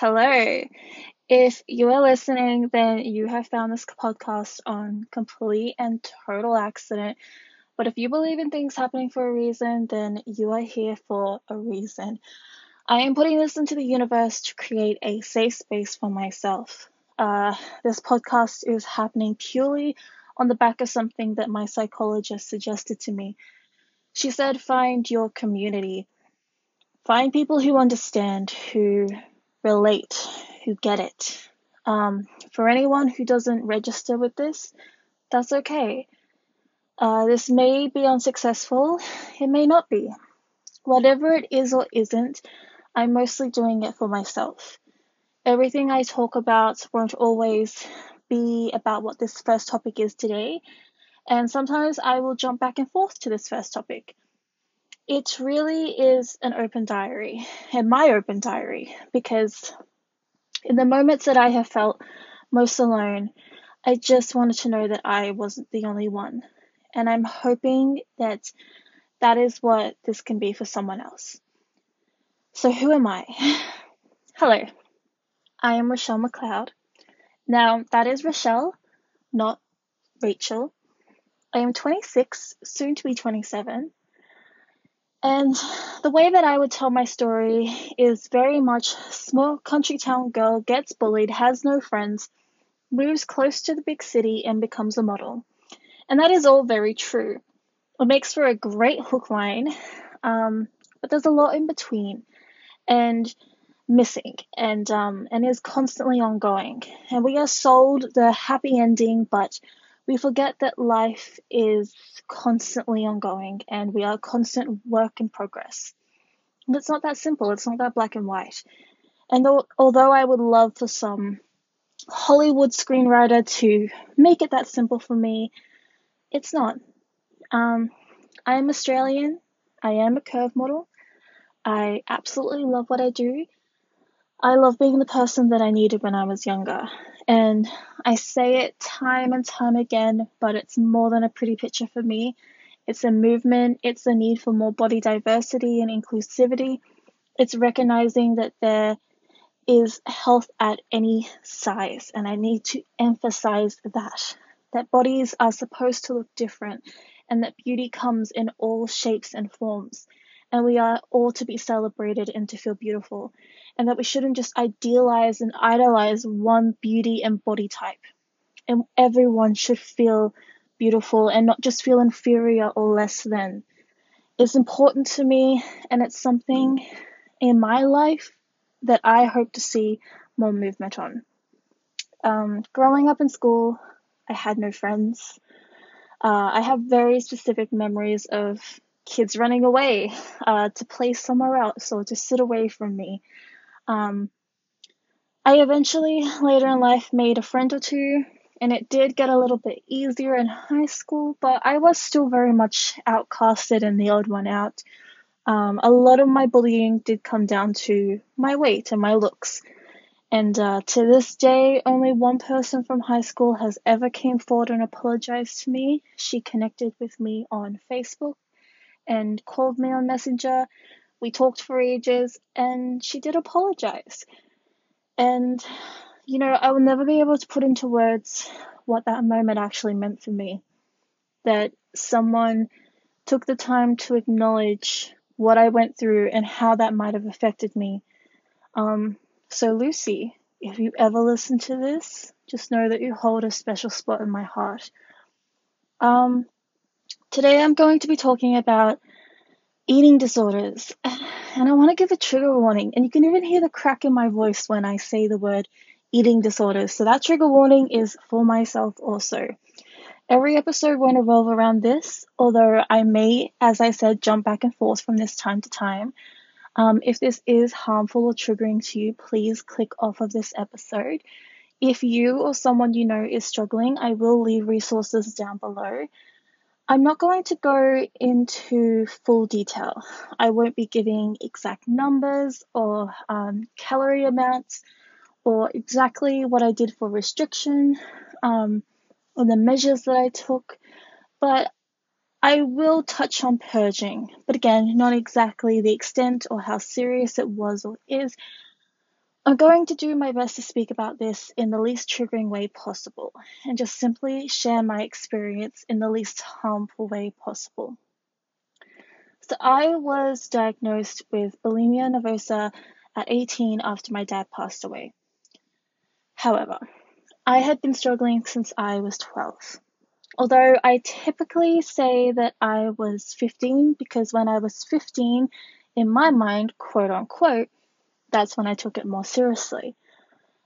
Hello. If you are listening, then you have found this podcast on complete and total accident. But if you believe in things happening for a reason, then you are here for a reason. I am putting this into the universe to create a safe space for myself. Uh, this podcast is happening purely on the back of something that my psychologist suggested to me. She said, find your community. Find people who understand, who relate, who get it. Um, for anyone who doesn't register with this, that's okay. Uh, this may be unsuccessful, it may not be. Whatever it is or isn't, I'm mostly doing it for myself. Everything I talk about won't always be about what this first topic is today, and sometimes I will jump back and forth to this first topic. It really is an open diary, and my open diary, because in the moments that I have felt most alone, I just wanted to know that I wasn't the only one. And I'm hoping that that is what this can be for someone else. So, who am I? Hello, I am Rachelle McLeod. Now, that is Rachelle, not Rachel. I am 26, soon to be 27. And the way that I would tell my story is very much small country town girl gets bullied, has no friends, moves close to the big city, and becomes a model. And that is all very true. It makes for a great hook line, um, but there's a lot in between and missing and um, and is constantly ongoing. And we are sold the happy ending, but we forget that life is constantly ongoing and we are constant work in progress. And it's not that simple, it's not that black and white. And though, although I would love for some Hollywood screenwriter to make it that simple for me, it's not. Um, I am Australian. I am a curve model. I absolutely love what I do. I love being the person that I needed when I was younger. And I say it time and time again, but it's more than a pretty picture for me. It's a movement, it's a need for more body diversity and inclusivity. It's recognizing that there is health at any size, and I need to emphasize that that bodies are supposed to look different and that beauty comes in all shapes and forms. And we are all to be celebrated and to feel beautiful. And that we shouldn't just idealize and idolize one beauty and body type. And everyone should feel beautiful and not just feel inferior or less than. It's important to me and it's something in my life that I hope to see more movement on. Um, growing up in school, I had no friends. Uh, I have very specific memories of kids running away uh, to play somewhere else or to sit away from me. Um, I eventually, later in life, made a friend or two, and it did get a little bit easier in high school, but I was still very much outcasted and the odd one out. Um, a lot of my bullying did come down to my weight and my looks. And uh, to this day, only one person from high school has ever came forward and apologized to me. She connected with me on Facebook and called me on Messenger. We talked for ages, and she did apologize. And, you know, I will never be able to put into words what that moment actually meant for me. That someone took the time to acknowledge what I went through and how that might have affected me. Um, so, Lucy, if you ever listen to this, just know that you hold a special spot in my heart. Um, today I'm going to be talking about eating disorders, and I want to give a trigger warning. And you can even hear the crack in my voice when I say the word eating disorders. So, that trigger warning is for myself also. Every episode won't revolve around this, although I may, as I said, jump back and forth from this time to time. Um, if this is harmful or triggering to you, please click off of this episode. If you or someone you know is struggling, I will leave resources down below. I'm not going to go into full detail. I won't be giving exact numbers or um, calorie amounts or exactly what I did for restriction um, or the measures that I took, but I will touch on purging, but again, not exactly the extent or how serious it was or is. I'm going to do my best to speak about this in the least triggering way possible and just simply share my experience in the least harmful way possible. So, I was diagnosed with bulimia nervosa at 18 after my dad passed away. However, I had been struggling since I was 12. Although I typically say that I was 15 because when I was 15, in my mind, quote unquote, that's when I took it more seriously.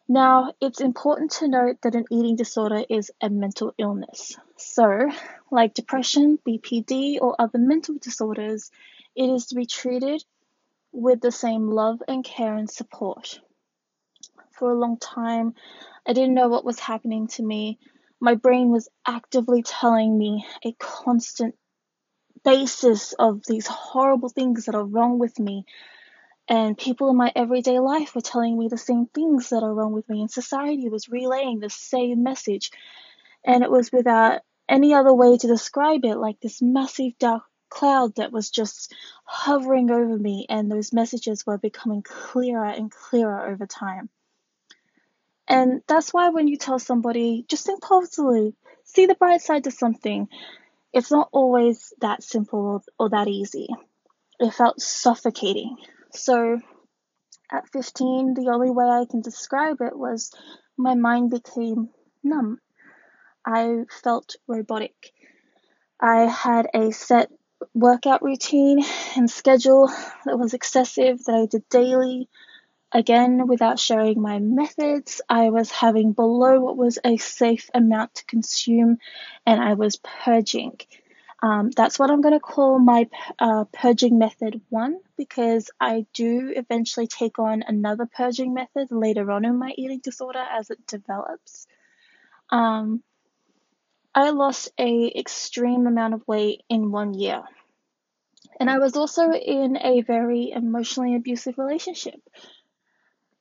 Now, it's important to note that an eating disorder is a mental illness. So, like depression, BPD, or other mental disorders, it is to be treated with the same love and care and support. For a long time, I didn't know what was happening to me. My brain was actively telling me a constant basis of these horrible things that are wrong with me and people in my everyday life were telling me the same things that are wrong with me, and society was relaying the same message. And it was without any other way to describe it, like this massive dark cloud that was just hovering over me, and those messages were becoming clearer and clearer over time. And that's why when you tell somebody, just think positively, see the bright side to something, it's not always that simple or, or that easy. It felt suffocating. So at 15, the only way I can describe it was my mind became numb. I felt robotic. I had a set workout routine and schedule that was excessive that I did daily. Again, without sharing my methods, I was having below what was a safe amount to consume and I was purging. Um, that's what I'm going to call my uh, purging method one because I do eventually take on another purging method later on in my eating disorder as it develops. Um, I lost a extreme amount of weight in one year. And I was also in a very emotionally abusive relationship.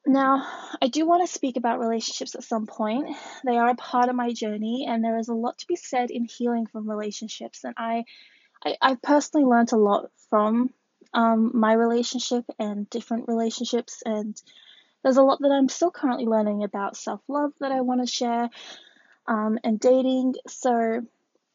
Now, I do want to speak about relationships at some point. They are a part of my journey, and there is a lot to be said in healing from relationships. And I, I, I personally learned a lot from um, my relationship and different relationships, and there's a lot that I'm still currently learning about self love that I want to share, um, and dating. So,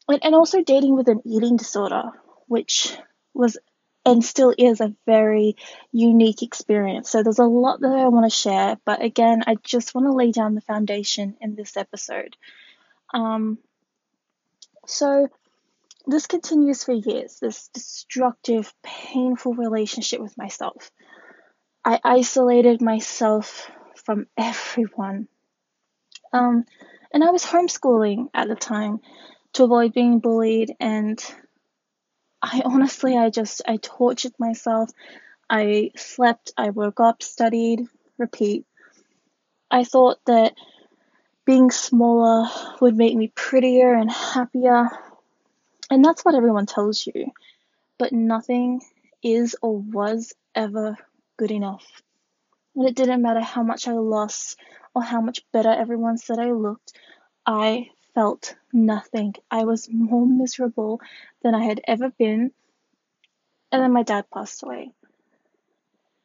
and, and also dating with an eating disorder, which was and still is a very unique experience. So there's a lot that I want to share, but again, I just want to lay down the foundation in this episode. Um, so this continues for years, this destructive, painful relationship with myself. I isolated myself from everyone. Um, and I was homeschooling at the time to avoid being bullied and I honestly, I just, I tortured myself. I slept, I woke up, studied, repeat. I thought that being smaller would make me prettier and happier. And that's what everyone tells you. But nothing is or was ever good enough. And it didn't matter how much I lost or how much better everyone said I looked, I felt nothing. I was more miserable than I had ever been. And then my dad passed away.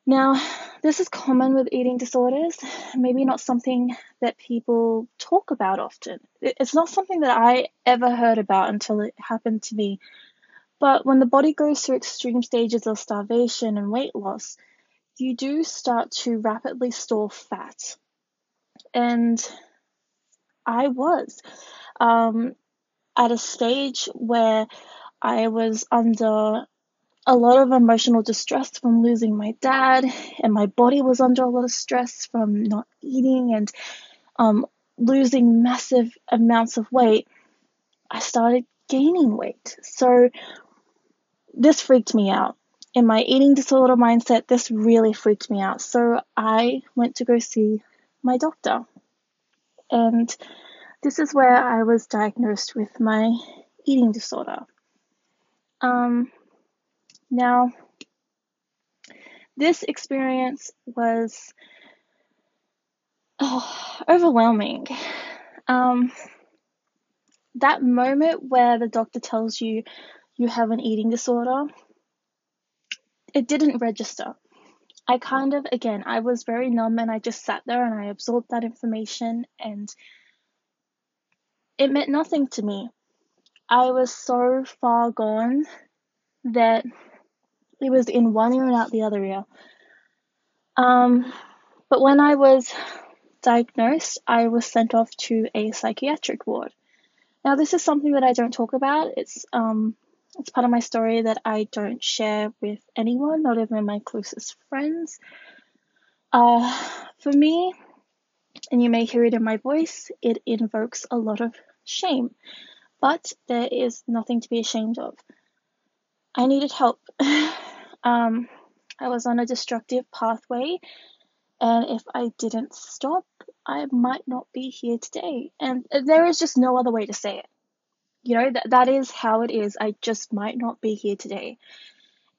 Now, this is common with eating disorders, maybe not something that people talk about often. It's not something that I ever heard about until it happened to me. But when the body goes through extreme stages of starvation and weight loss, you do start to rapidly store fat. And I was um, at a stage where I was under a lot of emotional distress from losing my dad, and my body was under a lot of stress from not eating and um, losing massive amounts of weight, I started gaining weight. So this freaked me out. In my eating disorder mindset, this really freaked me out. So I went to go see my doctor. And this is where I was diagnosed with my eating disorder. Um, now, this experience was oh, overwhelming. Um, that moment where the doctor tells you you have an eating disorder, it didn't register. I kind of, again, I was very numb and I just sat there and I absorbed that information and it meant nothing to me. I was so far gone that it was in one ear and out the other ear. Um, but when I was diagnosed, I was sent off to a psychiatric ward. Now, this is something that I don't talk about. It's um, it's part of my story that I don't share with anyone, not even my closest friends. Uh, for me, and you may hear it in my voice, it invokes a lot of shame. But there is nothing to be ashamed of. I needed help. um, I was on a destructive pathway, and if I didn't stop, I might not be here today. And there is just no other way to say it. You know, that, that is how it is. I just might not be here today.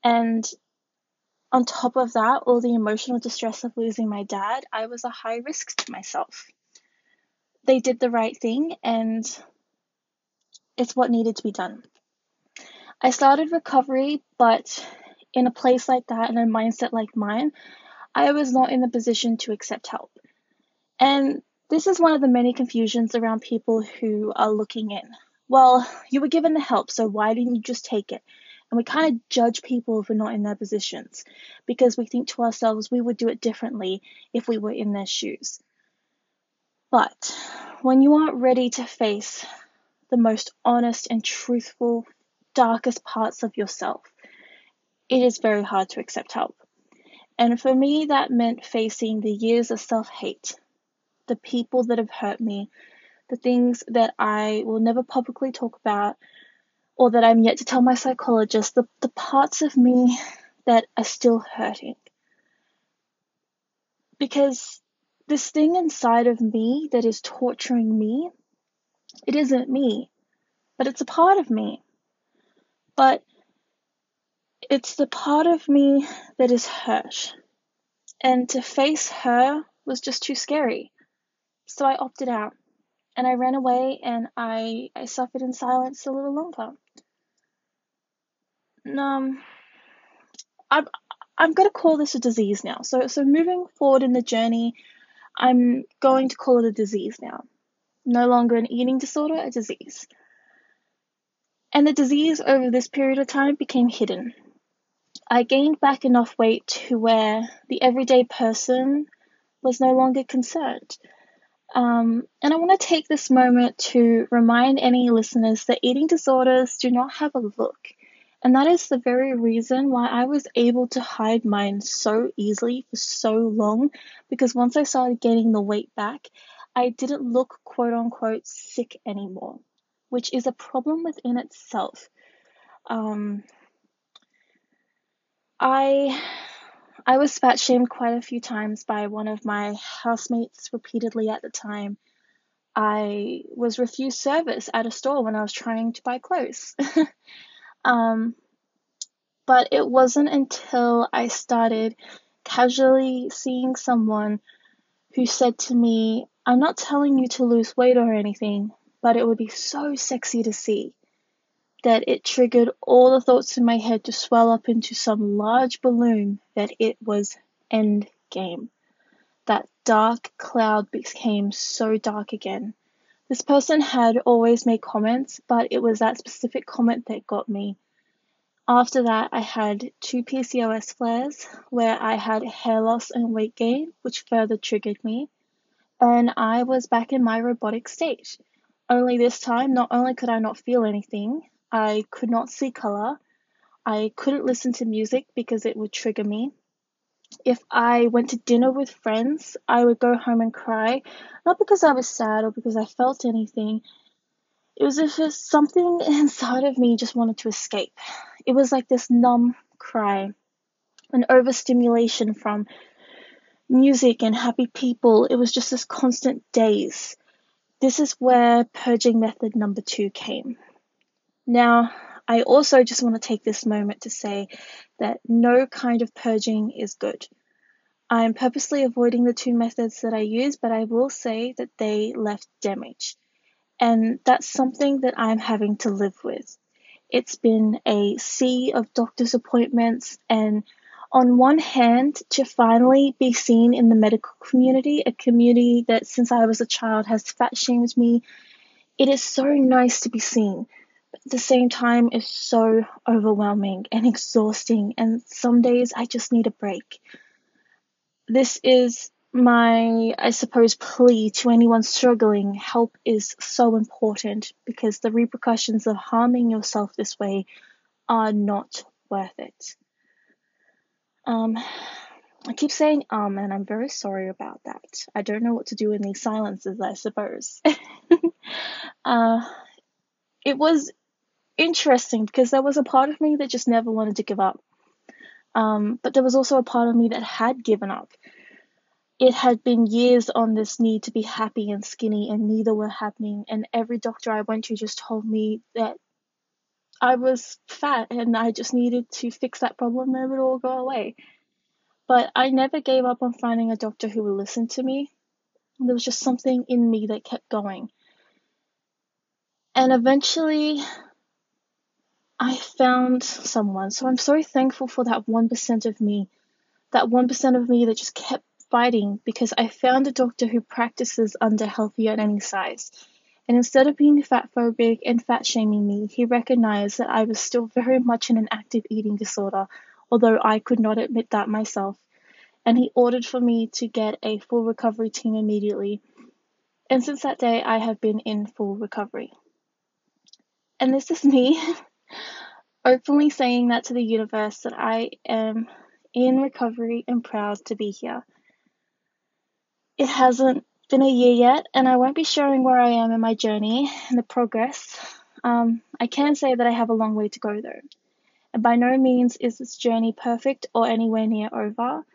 And on top of that, all the emotional distress of losing my dad, I was a high risk to myself. They did the right thing, and it's what needed to be done. I started recovery, but in a place like that and a mindset like mine, I was not in the position to accept help. And this is one of the many confusions around people who are looking in. Well, you were given the help, so why didn't you just take it? And we kind of judge people if we're not in their positions because we think to ourselves we would do it differently if we were in their shoes. But when you aren't ready to face the most honest and truthful, darkest parts of yourself, it is very hard to accept help. And for me, that meant facing the years of self hate, the people that have hurt me, the things that I will never publicly talk about, or that I'm yet to tell my psychologist, the, the parts of me that are still hurting. Because this thing inside of me that is torturing me, it isn't me, but it's a part of me. But it's the part of me that is hurt. And to face her was just too scary. So I opted out and I ran away and I, I suffered in silence a little longer. Um, I'm, I'm going to call this a disease now. So, so moving forward in the journey, I'm going to call it a disease now. No longer an eating disorder, a disease. And the disease over this period of time became hidden. I gained back enough weight to where the everyday person was no longer concerned. Um, and I want to take this moment to remind any listeners that eating disorders do not have a look. And that is the very reason why I was able to hide mine so easily for so long. Because once I started getting the weight back, I didn't look quote unquote sick anymore, which is a problem within itself. Um, I I was fat shamed quite a few times by one of my housemates repeatedly at the time. I was refused service at a store when I was trying to buy clothes. um, but it wasn't until I started casually seeing someone who said to me, I'm not telling you to lose weight or anything, but it would be so sexy to see that it triggered all the thoughts in my head to swell up into some large balloon that it was end game. That dark cloud became so dark again. This person had always made comments, but it was that specific comment that got me. After that, I had two PCOS flares where I had hair loss and weight gain, which further triggered me. And I was back in my robotic state. Only this time, not only could I not feel anything, I could not see color. I couldn't listen to music because it would trigger me. If I went to dinner with friends, I would go home and cry, not because I was sad or because I felt anything. It was as if something inside of me just wanted to escape. It was like this numb cry, an overstimulation from music and happy people. It was just this constant daze. This is where purging method number two came. Now, I also just want to take this moment to say that no kind of purging is good. I'm purposely avoiding the two methods that I use, but I will say that they left damage. And that's something that I'm having to live with. It's been a sea of doctor's appointments and on one hand, to finally be seen in the medical community, a community that since I was a child has fat shamed me, it is so nice to be seen. But at the same time, it's so overwhelming and exhausting, and some days I just need a break. This is my, I suppose, plea to anyone struggling. Help is so important because the repercussions of harming yourself this way are not worth it. Um, I keep saying um, and I'm very sorry about that. I don't know what to do in these silences, I suppose. uh, it was interesting because there was a part of me that just never wanted to give up. Um, but there was also a part of me that had given up. It had been years on this need to be happy and skinny, and neither were happening. And every doctor I went to just told me that I was fat and I just needed to fix that problem and it would all go away. But I never gave up on finding a doctor who would listen to me. There was just something in me that kept going. And eventually, I found someone. So I'm so thankful for that 1% of me, that 1% of me that just kept fighting because I found a doctor who practices under healthy at any size. And instead of being fat phobic and fat shaming me, he recognized that I was still very much in an active eating disorder, although I could not admit that myself. And he ordered for me to get a full recovery team immediately. And since that day, I have been in full recovery. And this is me openly saying that to the universe that I am in recovery and proud to be here. It hasn't been a year yet, and I won't be sharing where I am in my journey and the progress. Um, I can say that I have a long way to go though. And by no means is this journey perfect or anywhere near over.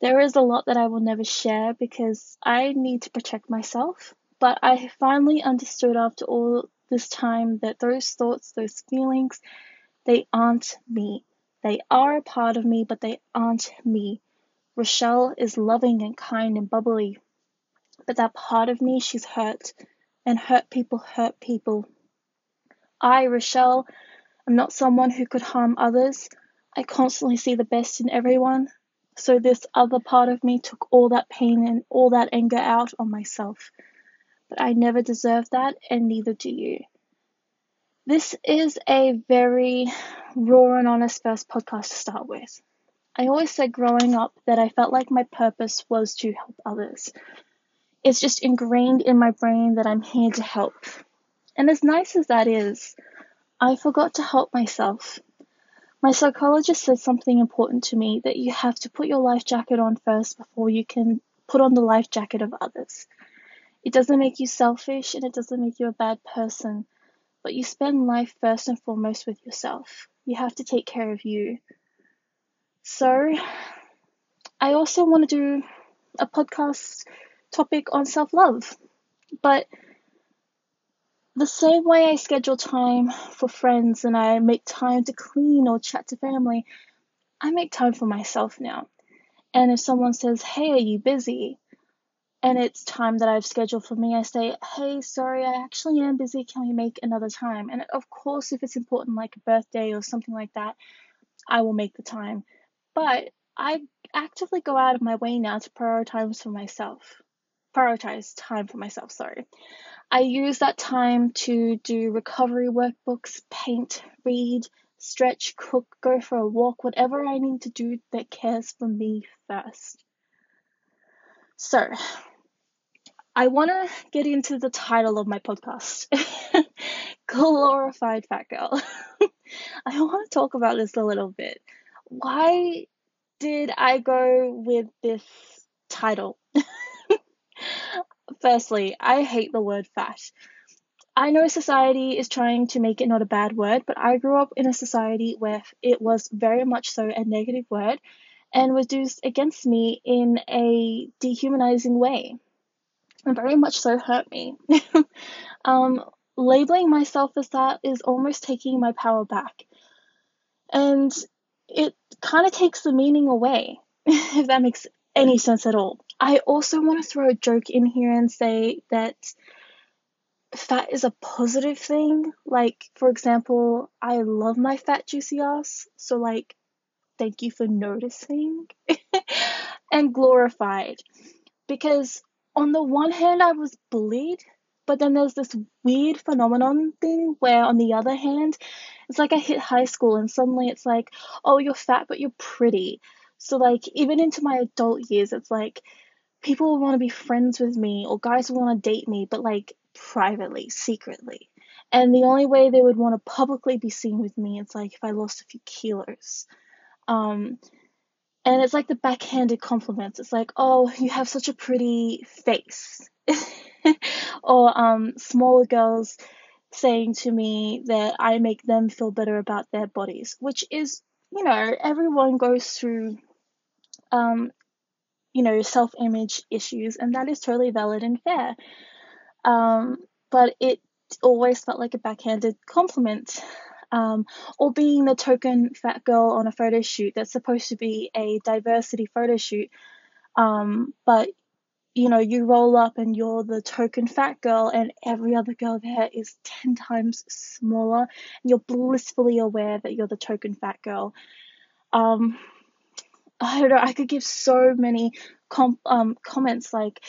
There is a lot that I will never share because I need to protect myself. But I finally understood after all this time that those thoughts, those feelings, they aren't me. They are a part of me, but they aren't me. Rachelle is loving and kind and bubbly, but that part of me, she's hurt, and hurt people hurt people. I, Rachelle, am not someone who could harm others. I constantly see the best in everyone. So this other part of me took all that pain and all that anger out on myself. But I never deserved that, and neither do you. This is a very raw and honest first podcast to start with. I always said growing up that I felt like my purpose was to help others. It's just ingrained in my brain that I'm here to help. And as nice as that is, I forgot to help myself. My psychologist said something important to me that you have to put your life jacket on first before you can put on the life jacket of others. It doesn't make you selfish and it doesn't make you a bad person, but you spend life first and foremost with yourself. You have to take care of you. So, I also want to do a podcast topic on self love, but the same way I schedule time for friends and I make time to clean or chat to family, I make time for myself now. And if someone says, Hey, are you busy? and it's time that I've scheduled for me, I say, Hey, sorry, I actually am busy. Can we make another time? And of course, if it's important, like a birthday or something like that, I will make the time. But I actively go out of my way now to prioritize for myself. Prioritize time for myself, sorry. I use that time to do recovery workbooks, paint, read, stretch, cook, go for a walk, whatever I need to do that cares for me first. So, I want to get into the title of my podcast Glorified Fat Girl. I want to talk about this a little bit why did I go with this title? Firstly, I hate the word fat. I know society is trying to make it not a bad word, but I grew up in a society where it was very much so a negative word and was used against me in a dehumanizing way. And very much so hurt me. um, labeling myself as that is almost taking my power back. And it kind of takes the meaning away, if that makes any sense at all. I also want to throw a joke in here and say that fat is a positive thing. Like, for example, I love my fat, juicy ass. So, like, thank you for noticing and glorified. Because on the one hand, I was bullied, but then there's this weird phenomenon thing where, on the other hand, it's like I hit high school and suddenly it's like, oh, you're fat, but you're pretty. So, like, even into my adult years, it's like people will want to be friends with me or guys will want to date me, but like privately, secretly. And the only way they would want to publicly be seen with me is like if I lost a few kilos. Um, and it's like the backhanded compliments. It's like, oh, you have such a pretty face. or um, smaller girls saying to me that I make them feel better about their bodies, which is, you know, everyone goes through, um, you know, self image issues, and that is totally valid and fair. Um, but it always felt like a backhanded compliment. Um, or being the token fat girl on a photo shoot that's supposed to be a diversity photo shoot, um, but you know, you roll up and you're the token fat girl, and every other girl there is 10 times smaller, and you're blissfully aware that you're the token fat girl. Um, I don't know, I could give so many com- um, comments like,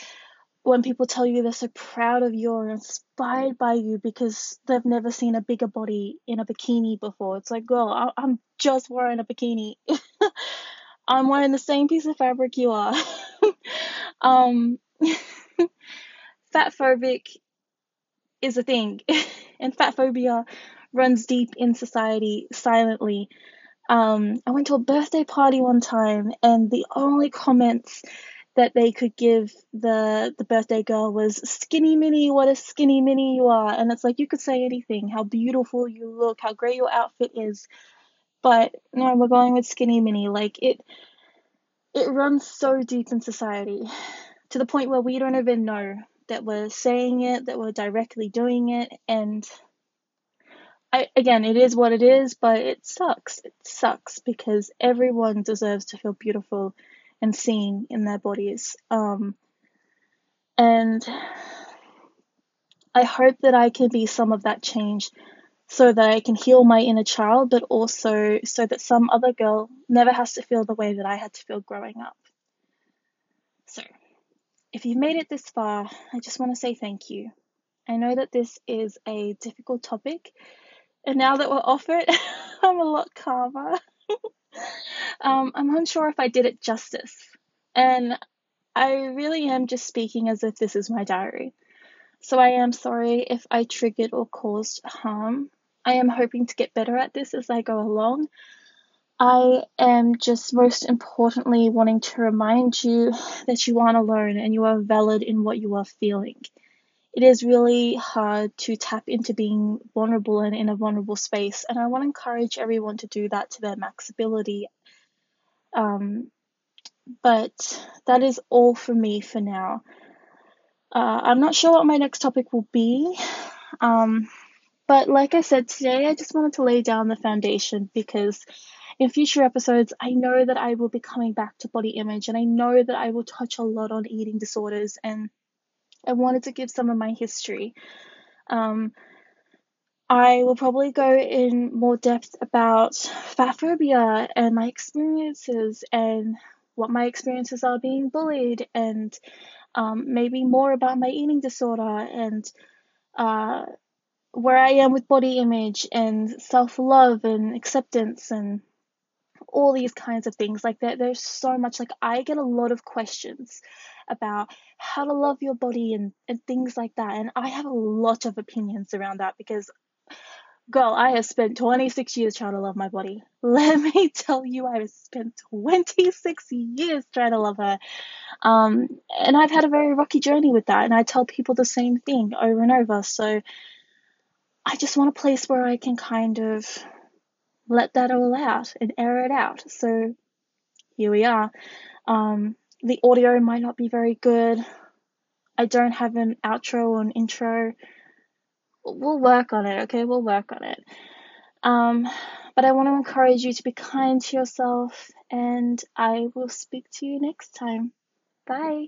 when people tell you they're so proud of you or inspired by you because they've never seen a bigger body in a bikini before. It's like, girl, I- I'm just wearing a bikini. I'm wearing the same piece of fabric you are. um, fat phobic is a thing, and fat phobia runs deep in society silently. Um, I went to a birthday party one time, and the only comments that they could give the the birthday girl was skinny mini what a skinny mini you are. And it's like you could say anything how beautiful you look how great your outfit is. But no we're going with skinny mini like it it runs so deep in society to the point where we don't even know that we're saying it that we're directly doing it and I, again, it is what it is, but it sucks. It sucks because everyone deserves to feel beautiful and seen in their bodies. Um, and I hope that I can be some of that change so that I can heal my inner child, but also so that some other girl never has to feel the way that I had to feel growing up. So, if you've made it this far, I just want to say thank you. I know that this is a difficult topic, and now that we're off it, I'm a lot calmer. um, I'm unsure if I did it justice. And I really am just speaking as if this is my diary. So I am sorry if I triggered or caused harm. I am hoping to get better at this as I go along. I am just most importantly wanting to remind you that you aren't alone and you are valid in what you are feeling. It is really hard to tap into being vulnerable and in a vulnerable space, and I want to encourage everyone to do that to their max ability um, but that is all for me for now. Uh, I'm not sure what my next topic will be. Um, but like I said today, I just wanted to lay down the foundation because in future episodes, I know that I will be coming back to body image and I know that I will touch a lot on eating disorders and I wanted to give some of my history. Um, I will probably go in more depth about fat phobia and my experiences and what my experiences are being bullied and um, maybe more about my eating disorder and uh, where I am with body image and self love and acceptance and all these kinds of things like that. There's so much like I get a lot of questions about how to love your body and, and things like that. And I have a lot of opinions around that because Girl, I have spent 26 years trying to love my body. Let me tell you, I have spent 26 years trying to love her. Um, and I've had a very rocky journey with that. And I tell people the same thing over and over. So I just want a place where I can kind of let that all out and air it out. So here we are. Um, the audio might not be very good. I don't have an outro or an intro we'll work on it, okay? We'll work on it. Um, but I want to encourage you to be kind to yourself, and I will speak to you next time. Bye.